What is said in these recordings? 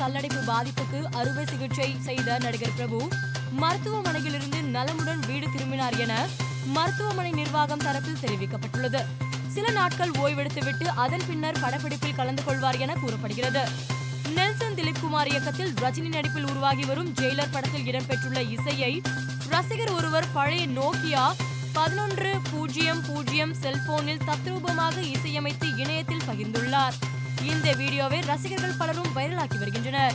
கல்லடைப்பு பாதிப்புக்கு அறுவை சிகிச்சை செய்த நடிகர் பிரபு மருத்துவமனையிலிருந்து நலமுடன் வீடு திரும்பினார் என மருத்துவமனை நிர்வாகம் தரப்பில் தெரிவிக்கப்பட்டுள்ளது. சில நாட்கள் ஓய்வெடுத்துவிட்டு அதன் பின்னர் படப்பிடிப்பில் கலந்து கொள்வார் என கூறப்படுகிறது. நெல்சன் திலீப் குமார் இயக்கத்தில் ரஜினி நடிப்பில் உருவாகி வரும் ஜெயிலர் படத்தில் இடம்பெற்றுள்ள இசையை ரசிகர் ஒருவர் பழைய நோக்கியா பதினொன்று பூஜ்ஜியம் பூஜ்ஜியம் செல்போனில் தத்ரூபமாக இசையமைத்து இணையத்தில் பகிர்ந்துள்ளார். இந்த வீடியோவை ரசிகர்கள் பலரும் வைரலாக்கி வருகின்றனர்.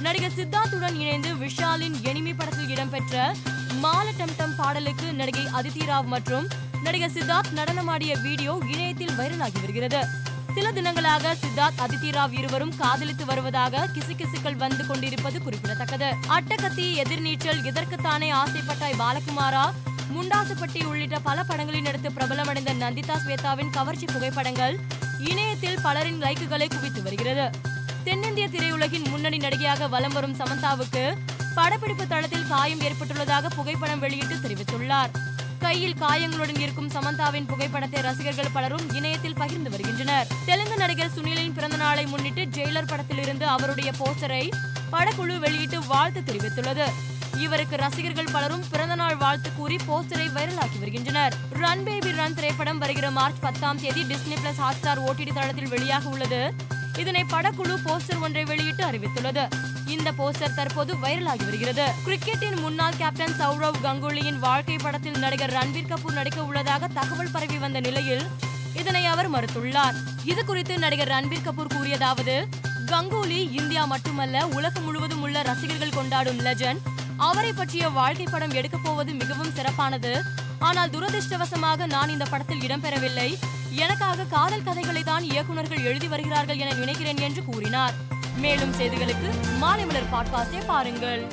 நடிகர் சித்தார்த்துடன் இணைந்து விஷாலின் எனிமி படத்தில் இடம்பெற்ற மால டம்டம் பாடலுக்கு நடிகை அதித்தி ராவ் மற்றும் நடிகர் சித்தார்த் நடனமாடிய வீடியோ இணையத்தில் வைரலாகி வருகிறது. சில தினங்களாக சித்தார்த் அதித்தி ராவ் இருவரும் காதலித்து வருவதாக கிசுகிசுக்கள் வந்து கொண்டிருப்பது குறிப்பிடத்தக்கது. அட்டகத்தி எதிர்நீச்சல் இதற்குத்தானே ஆசைப்பட்டாய் பாலகுமாரா? முண்டாசுப்பட்டி உள்ளிட்ட பல படங்களில் நடித்து பிரபலமடைந்த நந்திதா ஸ்வேதாவின் கவர்ச்சி புகைப்படங்கள் இணையத்தில் பலரின் லைக்குகளை குவித்து வருகிறது. தென்னிந்திய திரையுலகின் முன்னணி நடிகையாக வலம் வரும் சமந்தாவுக்கு படப்பிடிப்பு தளத்தில் காயம் ஏற்பட்டுள்ளதாக புகைப்படம் வெளியிட்டு தெரிவித்துள்ளார். கையில் காயங்களுடன் இருக்கும் சமந்தாவின் புகைப்படத்தை ரசிகர்கள் பலரும் இணையத்தில் பகிர்ந்து வருகின்றனர். தெலுங்கு நடிகர் சுனிலின் பிறந்த நாளை முன்னிட்டு ஜெயிலர் படத்திலிருந்து அவருடைய போஸ்டரை படக்குழு வெளியிட்டு வாழ்த்து தெரிவித்துள்ளது. இவருக்கு ரசிகர்கள் பலரும் பிறந்தநாள் வாழ்த்து கூறி போஸ்டரை வைரலாக்கி வருகின்றனர். ரன் பேபி ரன் திரைப்படம் வருகிற மார்ச் பத்தாம் தேதி டிஸ்னி பிளஸ் ஹாட்ஸ்டார் ஓடிடி தளத்தில் வெளியாக உள்ளது. இதனை படக்குழு போஸ்டர் ஒன்றை வெளியிட்டு அறிவித்துள்ளது. இந்த போஸ்டர் தற்போது வைரலாகி வருகிறது. கிரிக்கெட்டின் முன்னாள் கேப்டன் சௌரவ் கங்குலியின் வாழ்க்கை படத்தில் நடிகர் ரன்வீர் கபூர் நடிக்க உள்ளதாக தகவல் பரவி வந்த நிலையில் இதனை அவர் மறுத்துள்ளார். இது குறித்து நடிகர் ரன்வீர் கபூர் கூறியதாவது கங்குலி இந்தியா மட்டுமல்ல உலகம் முழுவதும் உள்ள ரசிகர்கள் கொண்டாடும் லெஜண்ட் அவரை பற்றிய வாழ்க்கை படம் எடுக்கப் போவது மிகவும் சிறப்பானது. ஆனால் துரதிர்ஷ்டவசமாக நான் இந்த படத்தில் இடம்பெறவில்லை எனக்காக காதல் கதைகளை தான் இயக்குநர்கள் எழுதி வருகிறார்கள் என நினைக்கிறேன் என்று கூறினார். மேலும் செய்திகளுக்கு மாலை மலர் பாட்காஸ்டை பாருங்கள்.